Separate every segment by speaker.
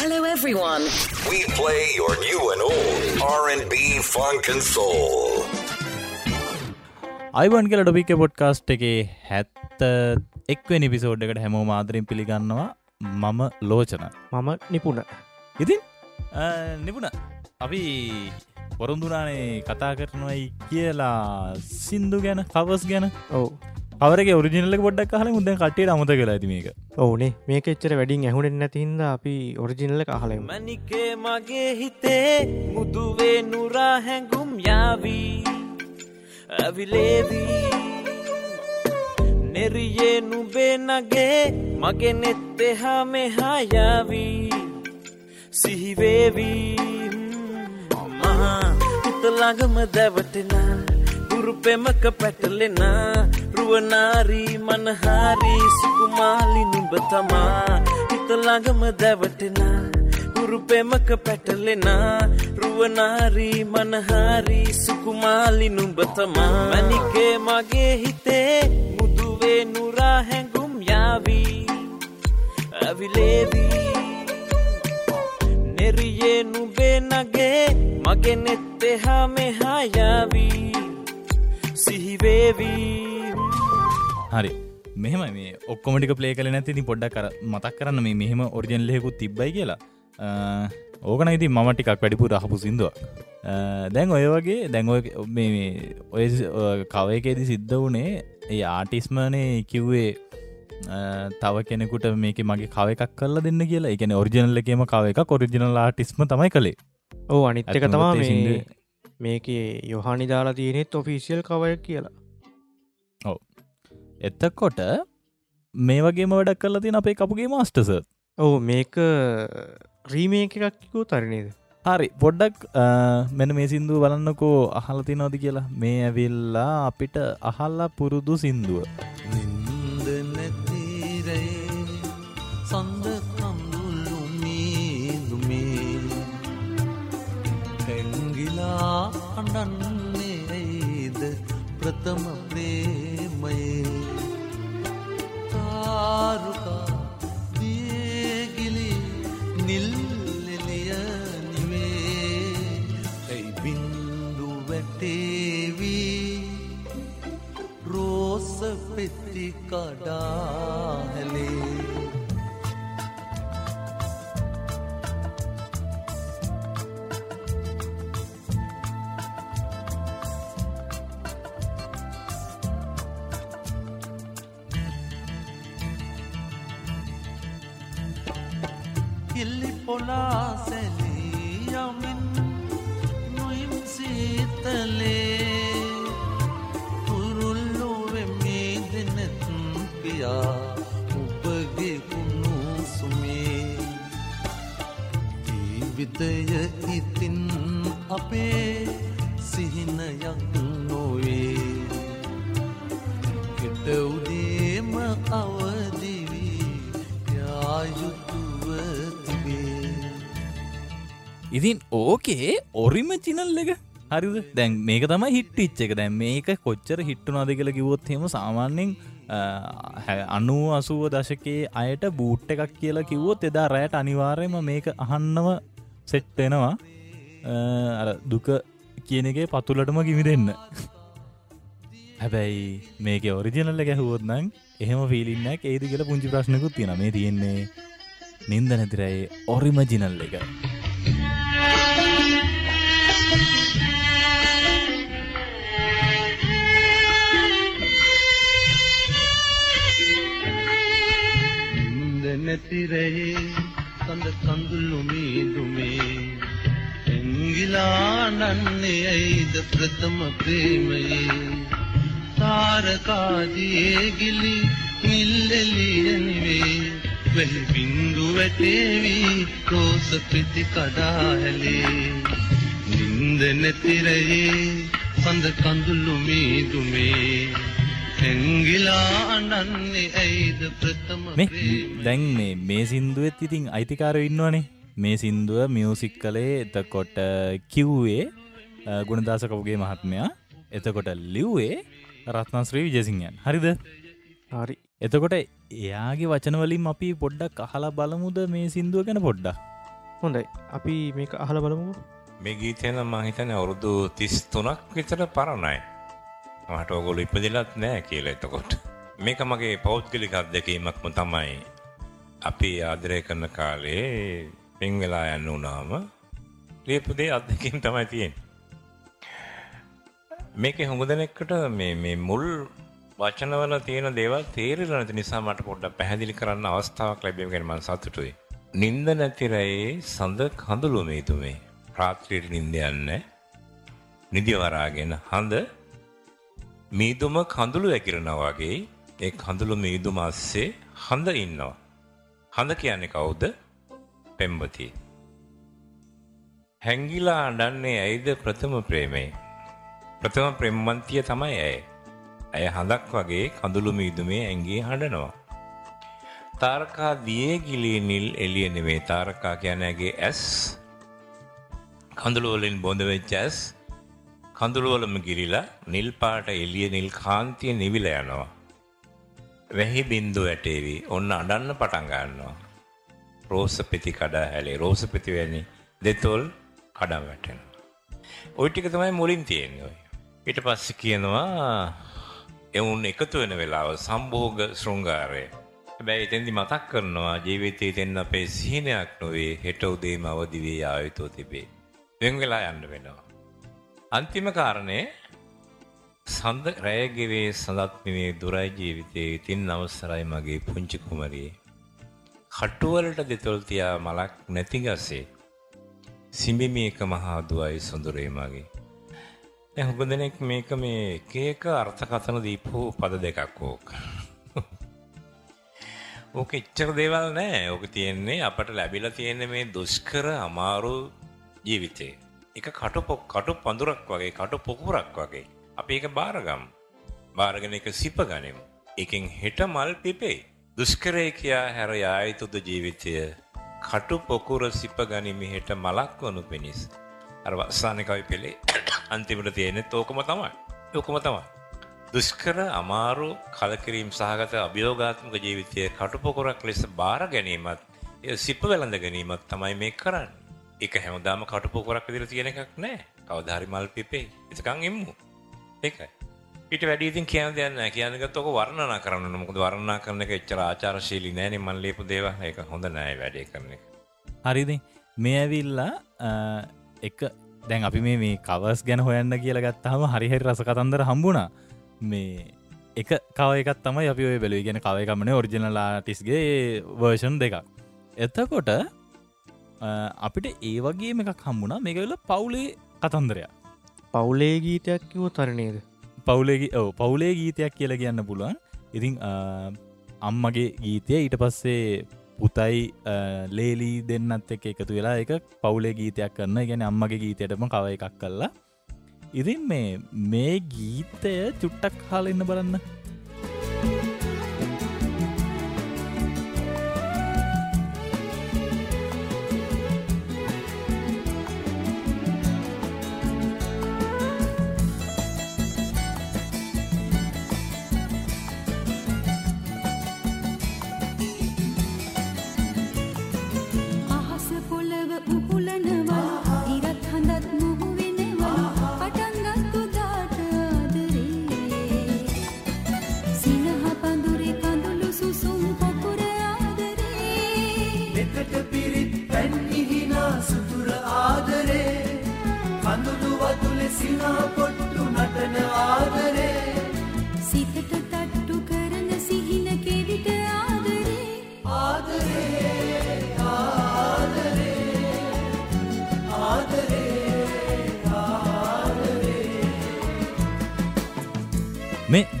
Speaker 1: Hello, everyone.
Speaker 2: We play your new and old R&B, funk, and soul.
Speaker 3: Ivan කියල ඩොපික podcast එකේ හැත්ත එක්වෙනි episode එකට හැමෝ මාදරින් පිළිගන්නවා මම ලෝචන.
Speaker 4: මම නිපුණ.
Speaker 3: ඉතින් නිපුණ. අපි පොරොන්දුනානේ කතා කරනවයි කියලා සින්දු ගැන කවස් ගැන.
Speaker 4: ඔවු
Speaker 3: අවරගේ ඔරිජිනල පොඩක් හල මුද කටේ අමත කලා ඇතිමේක
Speaker 4: ඕනේ මේක. එච්චර වැඩින් ඇහුණෙන් නැතින්ද අපි ඔරිජිනල කහලම
Speaker 5: මනිකේ මගේ හිතේ මුදුවේ නුරා හැඟුම් යාවී. ඇවිලේවී. නෙරියේ නුබේ නගේ මගේ නෙත්තෙහා මෙහායාවී සිහිවේවී. මහා හිතළඟම දැවටෙනා. දුරුපෙමක පැටලෙනා රුවනාරී මනහාරී සුකුමාලි නුඹ තමා. හිතළඟම දැවටෙනා. ගුරුපෙමක පැටලෙනා. රුවනාරී මනහාරී සුකුමාලි නුඹ තමා. මැනිකේ මගේ හිතේ මුදුවේ නුරා හැඟුම් යාවී. ඇවිලේවී. නෙරියේ නුබේ නගේ මගේ නෙත්තෙහා මෙහායාවී සිහිවේවී.
Speaker 3: හරි. මෙහෙම මේ ඔක්කොමටික පලේ කල නැති පොඩ්ඩක් කර මතක් කරන්න මේ මෙහෙම ඔරිජන් ලෙකුත් තිබ්බයි කියලා. ඕකන ඉති මම ටිකක් වැඩිපුර අහපු සිින්දුවක්. දැන් ඔය වගේ දැන් ඔය කවයකේදි සිද්ධ වනේ ඒ ආටිස්මනේ කිව්වේ තව කෙනෙකුට මේක මගේ කව එකක් කල්ල දෙන්න කියලා. එකන ඔරිජනල් එකේම කව එක ඔරිජිනල් ආටිස්ම තමයි කළේ.
Speaker 4: ඕ අනිත් එක තමා මේක යොහනි දාලා තියනෙත් ඔෆිසිියල් කවය කියලා
Speaker 3: එත්තකොට මේ වගේ වැඩක් කල තින අපේ කපුගේ මස්ටස
Speaker 4: ඔවු මේක රීමේක එකක්කෝ තරණේද
Speaker 3: හරි පොඩ්ඩක් මෙන මේ සිින්දුව බලන්නකෝ අහලති නොද කියලා. මේ ඇවිල්ලා අපිට අහල්ලා පුරුදු සින්දුව.
Speaker 5: නින්ද නැතිරේ සඳ කඳුල්ලුමීදුමේ පැංගිලා අඩන්නේ ප්‍රථම ප්‍රේමයේ තාරුකා දියගිලි නිල්ලෙලිය නිවේ. ඇයි බින්දු වැටේවී රෝස පෙත්ති කඩාහැලේ කිල්ලි පොලා සැලියමින් නොයිම් සීතලේ තුරුල්ලොවෙමේ දෙනෙත් පියා උපගේ කුණු සුමේ. ජීවිතය ඉතින් අපේ සිහිනයක් නොවේ. ගෙටවුදේම
Speaker 3: ඉතින් ඕකේ ඔරිම චිනල් එක. හරිද? දැන් මේක තමයි හිට්ටිච්ච එක. දැන් මේක කොච්චර හිට්ටුනාද කියලා කිවොත් හෙම සාමාන්‍යෙන් අනුව අසුව දශකයේ අයට බූට් එකක් කියලා කිව්වොත් එදා රෑට අනිවාර්යම මේක අහන්නව සෙට්ටෙනවා අර දුක කියන එකේ පතුලටම කිමි දෙන්න. හැබැයි මේක ඔරිජිනල්ල ගැහුවොත්නං එහෙම ෆිලින්නක් ඒද කියලා පුංචි ප්‍රශ්නකුත් තියෙන මේ තියෙන්නේ නින්ද නැතිරයි ඔරිම ජිනල් එක
Speaker 5: ඉන්ද නැතිරයේ සඳ කඳුල්ලුමීදුමේ එංගිලා නන්නේ ඇයිද ප්‍රථම ප්‍රේමයේ තාරකාදියේ ගිලි නිල්ලෙලියනිවේ වැහි බින්දු වැටේවී රෝස පිති කඩාහැලේ නින්ද නැතිරයේ සඳ කඳුල්ලුමීදුමේ හැංගිලා අනන්නේ ඇයිද ප්‍රථම
Speaker 3: මේ? දැන් මේ මේ සින්දුවත් ඉතින් අයිතිකාර ඉන්නවනේ. මේ සින්දුව මියසික් කළේ එතකොට කිව්වේ ගුණදාසකවගේ මහත්මයා. එතකොට ලිව්වේ රත්නශ්‍රී විජසිංහයන්. හරිද?
Speaker 4: හරි.
Speaker 3: එතකොට එයාගේ වචනවලින් අපි පොඩ්ඩක් අහලා බලමුද මේ සින්දුව ගැන පොඩ්ඩක්?
Speaker 4: හොඳයි. අපි මේක අහල බලමු
Speaker 1: මේ ගීතයන මහිතන අවුරුදු තිස් තුනක් විතර පරණයි මට ඔගොලු ඉපදිලත් නෑ කියල එතකොට මේක මගේ පෞද්ගලික අත්දැකීමක්ම තමයි අපි ආදරය කරන කාලේ පෙන් වෙලා යන්න වනාම ලියපුදේ අත්දැකීම් තමයි තියෙන් මේක හොඟ දෙනෙක්කට මේ මුල් වචනවල තියෙන දේවල් තේරෙලා නැති නිසා මට පොඩ්ඩක් පැහැදිලි කරන්න අවස්ථාවක් ලැබීම ගැන මම සතුටුයි. නිින්ද නැති රැයේ සඳ කඳුළු මේතුමේ රාත්‍රියට නිින්ද යන්නේ. නිදි වරාගෙන හඳ මීදුම කඳුළු ඇකිරනවා වගේ ඒ කඳුළු මීදුම අස්සේ හඳ ඉන්නවා. හඳ කියන්නේ කවුද? පෙම්වතිය. හැංගිලා අඬන්නේ ඇයිද ප්‍රථම ප්‍රේමේ? ප්‍රථම ප්‍රේමන්තිය තමයි ඇය. ඇය හඳක් වගේ කඳුළු මීදුමේ ඇඟේ හඬනවා. තාරකා දියේ ගිලී නිල් එළිය නෙමේ තාරකා කියන්නේ ඇගේ ඇස් කඳුළු වලින් බොඳ වෙච්ච ඇස් කඳුළු වලම ගිලිලා නිල් පාට එළිය නිල් කාන්තිය නිවිලා යනවා. වැහි බින්දු ඇටේවි ඔන්න අඩන්න පටන් ගන්නවා. රෝස පෙති කඩා හැලේ රෝස පෙති වැනි දෙතොල් කඩා වැටෙනවා. ওই ටික තමයි මුලින් තියෙන්නේ ඔය. ඊට පස්සේ කියනවා එවුන් එකතු වෙන වෙලාව සම්භෝග ශෘංගාරය. හැබැයි එතෙන්දි මතක් කරනවා ජීවිතයේ තෙන් අපේ සිහිනයක් නොවේ හෙට උදේම අවදි වී ආයුතෝ තිබේ. වෙන් වෙලා යන්න වෙනවා. අන්තිම කාරණේ සඳ රැයගෙවේ සඳත්මිනේ දුරයි ජීවිතයේ ඉතින් අවසරයි මගේ පුංචි කුමරියේ. කටුවලට දෙතොල් තියා මලක් නැති ගසේ සිඹිමි එක මහා දුවයි සොඳුරේ මගේ. දැන් හුඟ දෙනෙක් මේක මේ එක එක අර්ථකථන දීපු පද දෙකක් ඕක. ඕක එච්චර දේවල් නෑ. ඕක තියෙන්නේ අපට ලැබිලා තියෙන මේ දුෂ්කර අමාරු ජීවිතේ. එක කටු කටු පඳුරක් වගේ කටු පොකුරක් වගේ. අපි ඒක බාරගමු. බාරගෙන එක සිප ගනිමු. එකෙන් හෙට මල් පිපේ. දුෂ්කරේ කියා හැර යා යුතුද ජීවිතය කටු පොකුර සිප ගනිමි හෙට මලක් වනු පිණිස්. අර වස්සාන කවි පෙළේ අන්තිමට තියෙනෙත් ඕකම තමයි. ඕකම තමයි. දුෂ්කර අමාරු කලකිරීම් සහගත අභියෝගාත්මක ජීවිතය කටු පොකුරක් ලෙස බාර ගැනීමත් එය සිප වැළඳ ගැනීමත් තමයි මේ කරන්නේ. ඒක හැමදාම කටු පොකුරක් විදිහට තියෙන එකක් නෑ. කවදා හරි මල් පිපේ. එතකන් එම්මු. ඒකයි. ඊට වැඩි ඉතින් කියන්න දෙයක් නැහැ. කියන්න ගත්තොත් ඔක වර්ණනා කරන්න ඕන. මොකද වර්ණනා කරන එක එච්චර ආචාරශීලී නෑනේ මන් ලියපු දේවල්. ඒක හොඳ නෑ වැඩේ කරන එක.
Speaker 3: හරිද මේ ඇවිල්ලා එක දැන් අපි මේ මේ කවස් ගැන හොයන්න කියලා ගත්තහම හරිහරි රස කතන්දර හම්බුණා මේ එක කව එකත් තමයි අපි ඔය බැලුව ගෙන කව එකමන ඔරිජිනලාටිස්ගේ වර්ෂන් දෙකක් එතකොට අපිට ඒ වගේ එකක් හම්බුණා. මේකවෙල පවුලේ කතන්දරයක්.
Speaker 4: පවුලේ ගීතයක් කිව තරණයද
Speaker 3: පවුලේ ඕ පවුලේ ගීතයක් කියලා කියන්න පුළුවන්. ඉතිං අම්මගේ ගීතය ඊට පස්සේ පුතයි ලේලී දෙන්නත් එක එකතු වෙලා එක පවුලේ ගීතයක් කරන්න ගැන අම්මගේ ගීතයටම කව එකක් කල්ලා ඉතින් මේ මේ ගීතය චුට්ටක් හාල එන්න බලන්න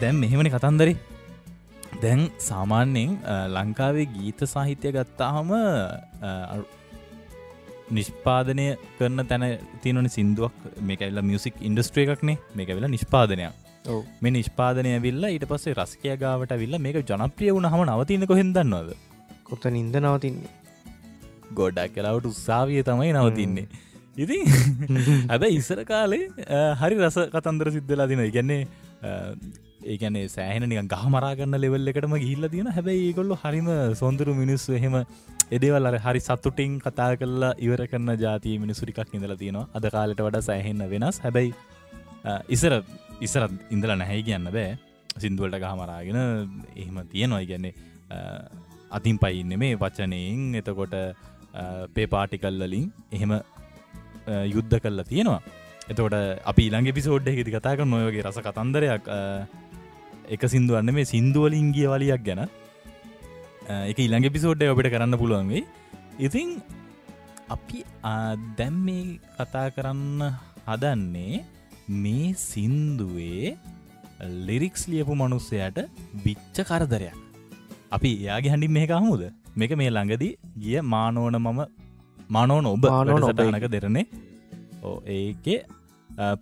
Speaker 3: දැම් මෙහෙමනි කතන්දරේ. දැන් සාමාන්‍යයෙන් ලංකාවේ ගීත සාහිත්‍ය ගත්තාහම නිෂ්පාදනය කරන තැන තියනනි සිින්දුවක්. මේකැල්ලා මියසික් ඉන්ඩස්ට්‍රිය එකක්නේ. මේක වෙලා නිෂ්පාදනයක්. මේ නිෂ්පාදනය විල්ල ඊට පස්සේ රස්කය ගාවට විල්ල මේක ජනප්‍රිය වුණ හම නවතිනක හෙදන්නවද
Speaker 4: කොත නින්ද නවතින්නේ?
Speaker 3: ගොඩක් කලාවට උත්සාවිය තමයි නවතින්නේ. ඉතින් අද ඉස්සර කාලේ හරි රස කතන්දර සිද්ධලා දින ඉගැන්නේ ඒගැනේ සෑහන නික ගහමරාගන්න ලෙවල් එකටම ගිල්ල තියෙන හැබැයි ඒගොල්ල හරිම සොන්දුරු මිනිස්සු. එහෙම එදේවල් අර හරි සතුටින් කතා කරලා ඉවර කරන්න ජාතිය මිනිසුරිකක් ඉඳලා තියෙනවා. අද කාලට වඩා සෑහෙන්න වෙනස්. හැබැයි ඉසර ඉසර ඉඳල නැහැ කියන්න බෑ. සිින්දුවලට ගහමරාගෙන එහෙම තියෙනවා. ගැන්නේ අතින් පයින්න මේ වචනයෙන්. එතකොට පේපාටිකල්ලලින් එහෙම යුද්ධ කල්ලා තියෙනවා. එතකොට අපි ඊළඟ පිසෝඩ් එකෙති කතා කර නොයගේ රස කතන්දරයක් එක සිින්දුවන්න මේ සිින්දුවලින් ගිය වලියක් ගැන. එක ඉළඟ පිසෝඩ්ඩ ඔබට කරන්න පුළුවන්ගේ ඉතින් අපි දැම් මේ කතා කරන්න හදන්නේ මේ සින්දුවේ ලිරික්ස් ලියපු මනුස්සයට විච්ච කරදරයක්. අපි එයාගේ හඬින් මේක හමුද මේක මේ ළඟදී ගිය මානෝන මම මානෝන ඔබ සටනක දෙරනේ. ඕ ඒකේ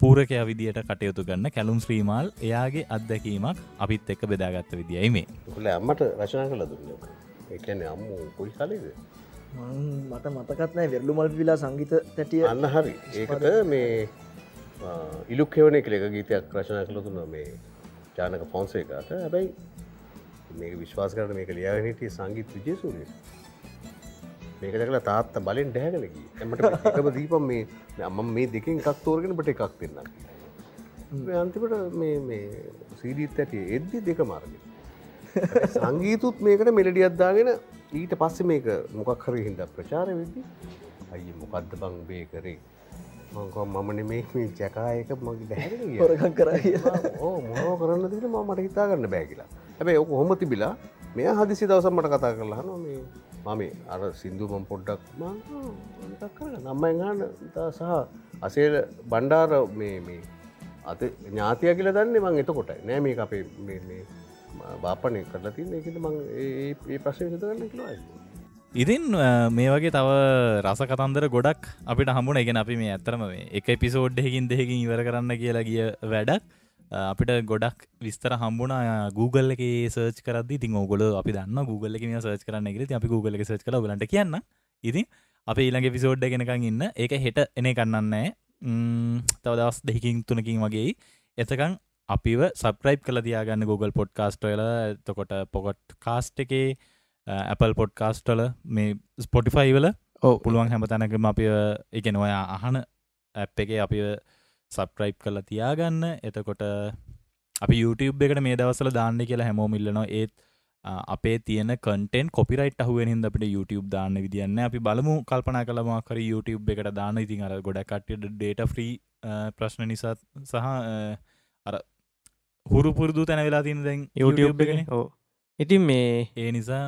Speaker 3: පූරකය විදියට කටයුතු කරන්න කැලුම් ශ්‍රීමල් එයාගේ අත්දැකීමක් අපිත් එක්ක බෙදාගත්ත විදියි මේ.
Speaker 6: හොල අම්මට රචනා කළ දුන්න. එකන අම්ම කොයි කාලේද?
Speaker 7: මට මතකත්නෑ වෙරලු මල් විලා සංගීත තැටිය.
Speaker 6: අන්න හරි. ඒකට මේ ඉලුක් හෙවන කලෙක ගීතයක් රචනා කළ තුන්න මේ ජානක ෆොන්සේකට. හැබැයි මේ විශ්වාස කරන මේක ලියාගනීටේ සංගීත විජේසූරිය මේක දැකලා තාත්ත බලෙන් ඩැහැගලකි එමට එකම දීපම් මේ අම්ම මේ දෙකින් එකක් තෝරගෙන බට එකක් දෙන්න අන්තිමට මේ සීඩීත් ඇතිය එද්දි දෙක මාර්ග සංගීතුත් මේකට මෙලඩියත්දාගෙන ඊට පස්සෙ මේක මොකක් හරි හින්ද ප්‍රචාර වෙදදි අයි මොකක්ද බං බේ කරේ? මංකෝ මමන මේ ජැකායක මගේ දැහැගෙන
Speaker 7: හොරකම් කරා
Speaker 6: මොනෝ කරන්න තින මට හිතා ගන්න බෑ කියලා. හැබැයි ඔක හොම තිබිලා මෙය හදිසි දවසම් මට කතා කරලා නො මේ මම. අර සිින්දුමම් පොඩ්ඩක් කර නම්ම එහන්න සහ අසේල බණ්ඩාර මේ මේ අත ඥාතිය කියල දන්නේ මං එතකොට නෑ මේ අපේ මේ බාපනය කරලා තින්න. එකට මං ඒ ප්‍රශ්ය විතරන්න කිලවා
Speaker 3: ඉතින් මේ වගේ තව රස කතන්දර ගොඩක් අපිට හම්බුණ. එකෙන අපි මේ ඇතරම මේ එක පිසෝඩ්ඩහකින් දෙහකින් ඉවර කරන්න කියලා ගිය වැඩක්. අපිට ගොඩක් විස්තර හම්බුණ Google එක සර්ච් කරද ති ඔගොල අපි දන්න Google එක සර්ච් කරන්න ගෙ අපි Google එක සර්ච් කල ලට කියන්න ඉතින් අප ඊළඟ පිසෝඩ්ඩ කෙනකං ඉන්න. ඒක හෙට එන කන්නන්නෑ තව දවස් දෙහිකින් තුනකින් වගේ. එතකං අපිව සප්‍රයිප් කළ තියාගන්න Google පොඩ්කාස්ටල එතකොට පොකොට් කාස්ට් එකේ Apple පොඩ්කාස්ටල මේ ස්පොටිෆයි වල
Speaker 4: ඕ
Speaker 3: පුළුවන් හැම තැනකම අපි එක නොයා අහන ඇප් එක අපි සබ්‍රයිප් කල තියාගන්න. එතකොට අපි YouTube එකට මේ දවසල දාන්න කියලා හැමෝම ඉල්ලනවා. ඒත් අපේ තියන කටෙන් කොපිරයිට අහුවෙන් අපිට YouTube දාන්න විදින්න අපි බලමු කල්පනා කළමක් කර YouTube එකට දාන්න. ඉතින් අර ගොඩ කට්ට ඩේට ෆ්‍රී ප්‍රශ්න නිසා සහ අර හුරු පුරදු තැන වෙලා තින් දැන්
Speaker 4: YouTube එකන. ඕ ඉතින් මේ
Speaker 3: ඒ නිසා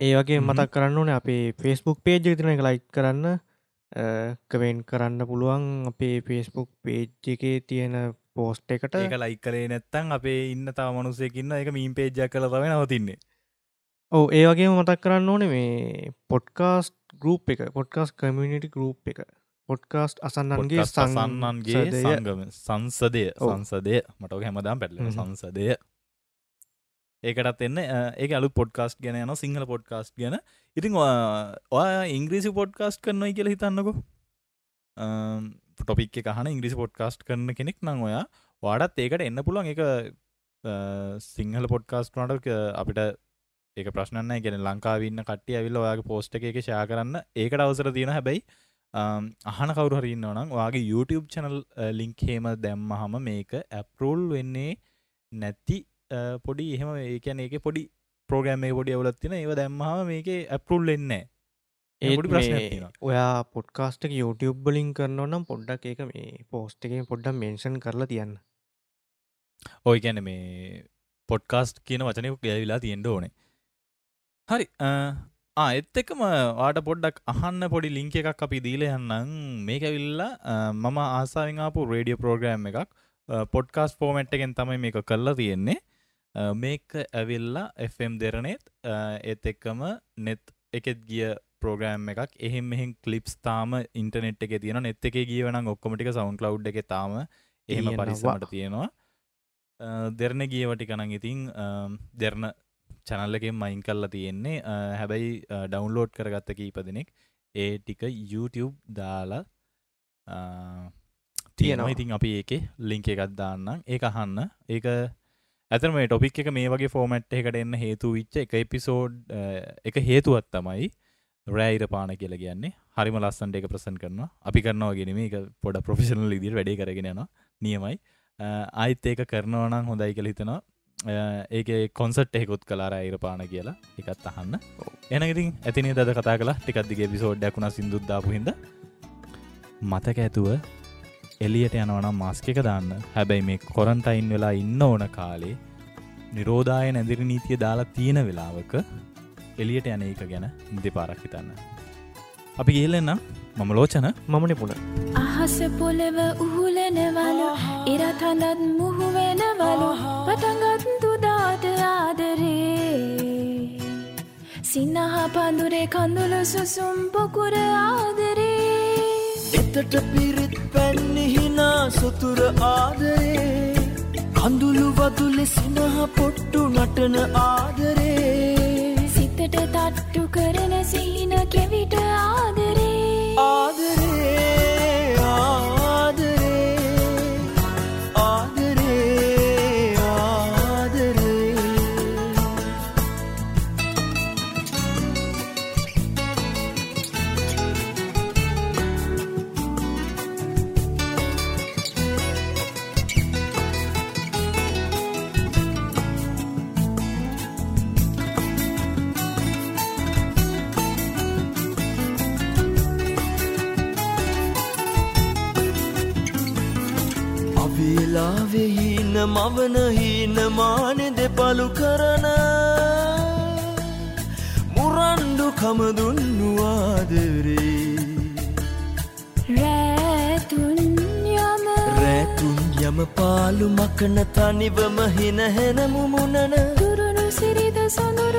Speaker 4: ඒ වගේ. මතක් කරන්න ඕන. අපේ ෆෙස්බුක් පේජ් තින එක ලයික් කරන්න කවෙන් කරන්න පුළුවන් අපේ ෆෙස්බුක් පේජ් එකේ තියෙන පෝස්ට් එකට.
Speaker 3: ඒක ලයි කරේ නැත්තන් අපේ ඉන්න තාව මනුසයකින්න එක මීන් පේජ්ජක් කල තව නවතින්නේ.
Speaker 4: ඕ ඒ වගේ මතක් කරන්න ඕන මේ පොඩ්කාස්ට ගරුප් එක පොඩ්කාස් කමියනිටි ගරුප් එක. පොඩ්කාස්ට් අසන්නන්ගේ
Speaker 3: පොඩ්කාස්ට් අසන්නන්ගේ
Speaker 4: සංසදය.
Speaker 3: සංගම සංසදය
Speaker 4: ඔව්.
Speaker 3: සංසදය. මට හැමදාම් පැටල. සංසදය ඒකටත් එන්න. ඒ අලු පොඩ්කාස්ට් ගැන යන සිංහල පොඩ්කාස්ට් ගැන. ඉතින් ඔයා ඉංග්‍රීසි පොඩ්කාස්ට් කරනයි කියල හිතන්නකො. ටොපික් එක හන ඉංග්‍රිසි පොඩ්කාස්ට් කරන කෙනෙක් නං ඔයා වාඩත් ඒකට එන්න පුළුවන්. එක සිංහල පොඩ්කාස්ට් නට අපිට ඒක ප්‍රශ්නන්න ගෙන ලංකාවන්න කට්ටිය ඇවිල්ල ඔයාගේ පෝස්ට එක ෂයා කරන්න. ඒකට අවසර තියෙන හැබැයි අම්, අහන කවරු හරින්න නම් වගේ YouTube චනල් ලිංක් හෙම දැම්ම හම මේක ඇපරෝල් වෙන්නේ නැති අ, පොඩි එහෙම ඒකැන ඒක පොඩි ප්‍රෝග්‍රම් මේ පොඩි අවුලත් තින ඒව දැම්මහම මේක ඇපරුල් එන්නේ
Speaker 4: ඒ
Speaker 3: පොඩි ප්‍රශ්නයක් තියෙනවා.
Speaker 4: ඔයා පොඩ්කාස්ටක YouTube බලින් කරන්න නම් පොඩ්ඩක් ඒක මේ පෝස්ට් එක පොඩ්ඩක් මෙන්ෂන් කරලා තියන්න.
Speaker 3: ඔය ගැන මේ පොඩ්කාස්ට් කියන වචනයක් ගැවිලා තියෙන්ට ඕනේ. හරි එත් එකම වාට පොඩ්ඩක් අහන්න පොඩි ලිංක එකක් අපි දීල යන්නම්. මේක විල්ලා මම ආසාාවෙන්ආපු රේඩියෝ ප්‍රෝග්‍රෑම් එකක් පොඩ්කාස් ෆෝමට් එකෙන් තමයි මේක කරලා තියෙන්නේ මේක ඇවිල්ලා FM දෙරනෙත් ඒත් එක්කම නෙත් එකෙත් ගිය ප්‍රෝග්‍රෑම් එකක්. එහෙම මෙහින් කලිප්ස් තාම ඉන්ටනෙට් එක තියෙන නෙත් එක ගියවන ඔක්කොමටික සවන්් ලව් එක තාම එහෙම
Speaker 4: තියෙනවා.
Speaker 3: පරිස්සමට තියෙනවා. දෙරණ ගියවටි කනං ඉතින් දෙරණ චනල්ලකින් මයින් කල්ලා තියෙන්නේ. හැබැයි ඩවන්ලෝඩ් කරගත්ත කීප දෙනෙක්. ඒ ටික YouTube දාලා තියෙනවා. ඉතින් අපි ඒක ලිංක එකත් දාන්නම්. ඒ අහන්න. ඒක ඇතම මේ ටොපික් එක මේ වගේ ෆෝමට් එකට එන්න හේතු විච්ච එක එපිසෝඩ් එක හේතුවත් තමයි රෑයිර පාන කියල කියන්නේ. හරිම ලස්සන්ට එක ප්‍රසන් කරන අපි කරනවා ගෙනීම එක පොඩ ප්‍රෆෙෂනල් ඉදිර වැඩේ කරගෙන යන නියමයි. අයිත් ඒක කරනවනම් හොඳයි කළ හිතනවා. ඒක කොන්සට් එහෙකුත් කලාර අයිර පාන කියලා. එකත් අහන්න. එනගතින් ඇතිනේ දද කතා කලා ටිකක්දිගේ පිසෝඩ්ඩක්ුණ සිින්දුද්දාපු හිද මතක ඇතුව එලියට යනවනම් මාස්ක එක දාන්න. හැබැයි මේ කොරන්ටයින් වෙලා ඉන්න ඕන කාලේ නිරෝධාය නැදිරි නීතිය දාලා තියෙන වෙලාවක එලියට යන එක ගැන දෙපාරක් හිතන්න. අපි ගේලෙන්න මම ලෝචන.
Speaker 4: මමන පුුණ
Speaker 8: අහස පොළව උහුලනවලු ඉරත් හඳත් මුහුවෙනවලු පටගත් තුදාට ආදරේ? සින්නහ පඳුරේ කඳුළු සුසුම් පොකුර ආදරේ
Speaker 9: එතට පිරිත් පැන්නිහිනා සොතුර ආදරේ. කඳුළු වදුලෙ සිනහ පොට්ටු නටන ආදරේ.
Speaker 8: සිතට තට්ටු කරන සිහින කෙවිට ආදරේ.
Speaker 9: ආදරේ කමදුන්නු ආදරේ
Speaker 8: රෑතුන් යම
Speaker 9: රෑතුන් යම පාලු මකන තනිවම හින හෙන මුමුණන.
Speaker 8: දුරුණු සිරිද සොඳුරු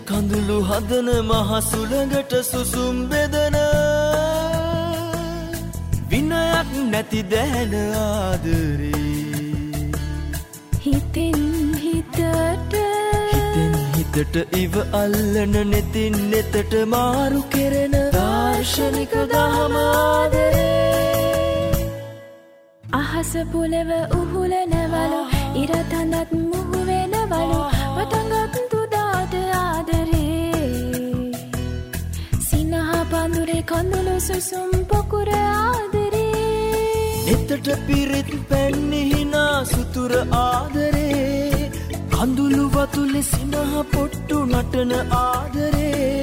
Speaker 9: කඳුළු හදන මහසුළඟට සුසුම් බෙදන. විනයක් නැති දැන ආදරේ.
Speaker 8: හිතෙන් හිතට.
Speaker 9: හිතෙන් හිතට ඉව අල්ලන නෙතින් නෙතට මාරු කෙරෙන දාර්ශනික දහමාදරේ
Speaker 8: අහස පුලව උහුලනවලු ඉරත් හඳත් මුහුවෙනවලු පටගත් කඳුළු සුසුම් පොකුර ආදරේ.
Speaker 9: නෙතට පිරිත් පැන්නිහිනා සුතුර ආදරේ. කඳුළු වතුලෙ සිනහ පොට්ටු නටන ආදරේ.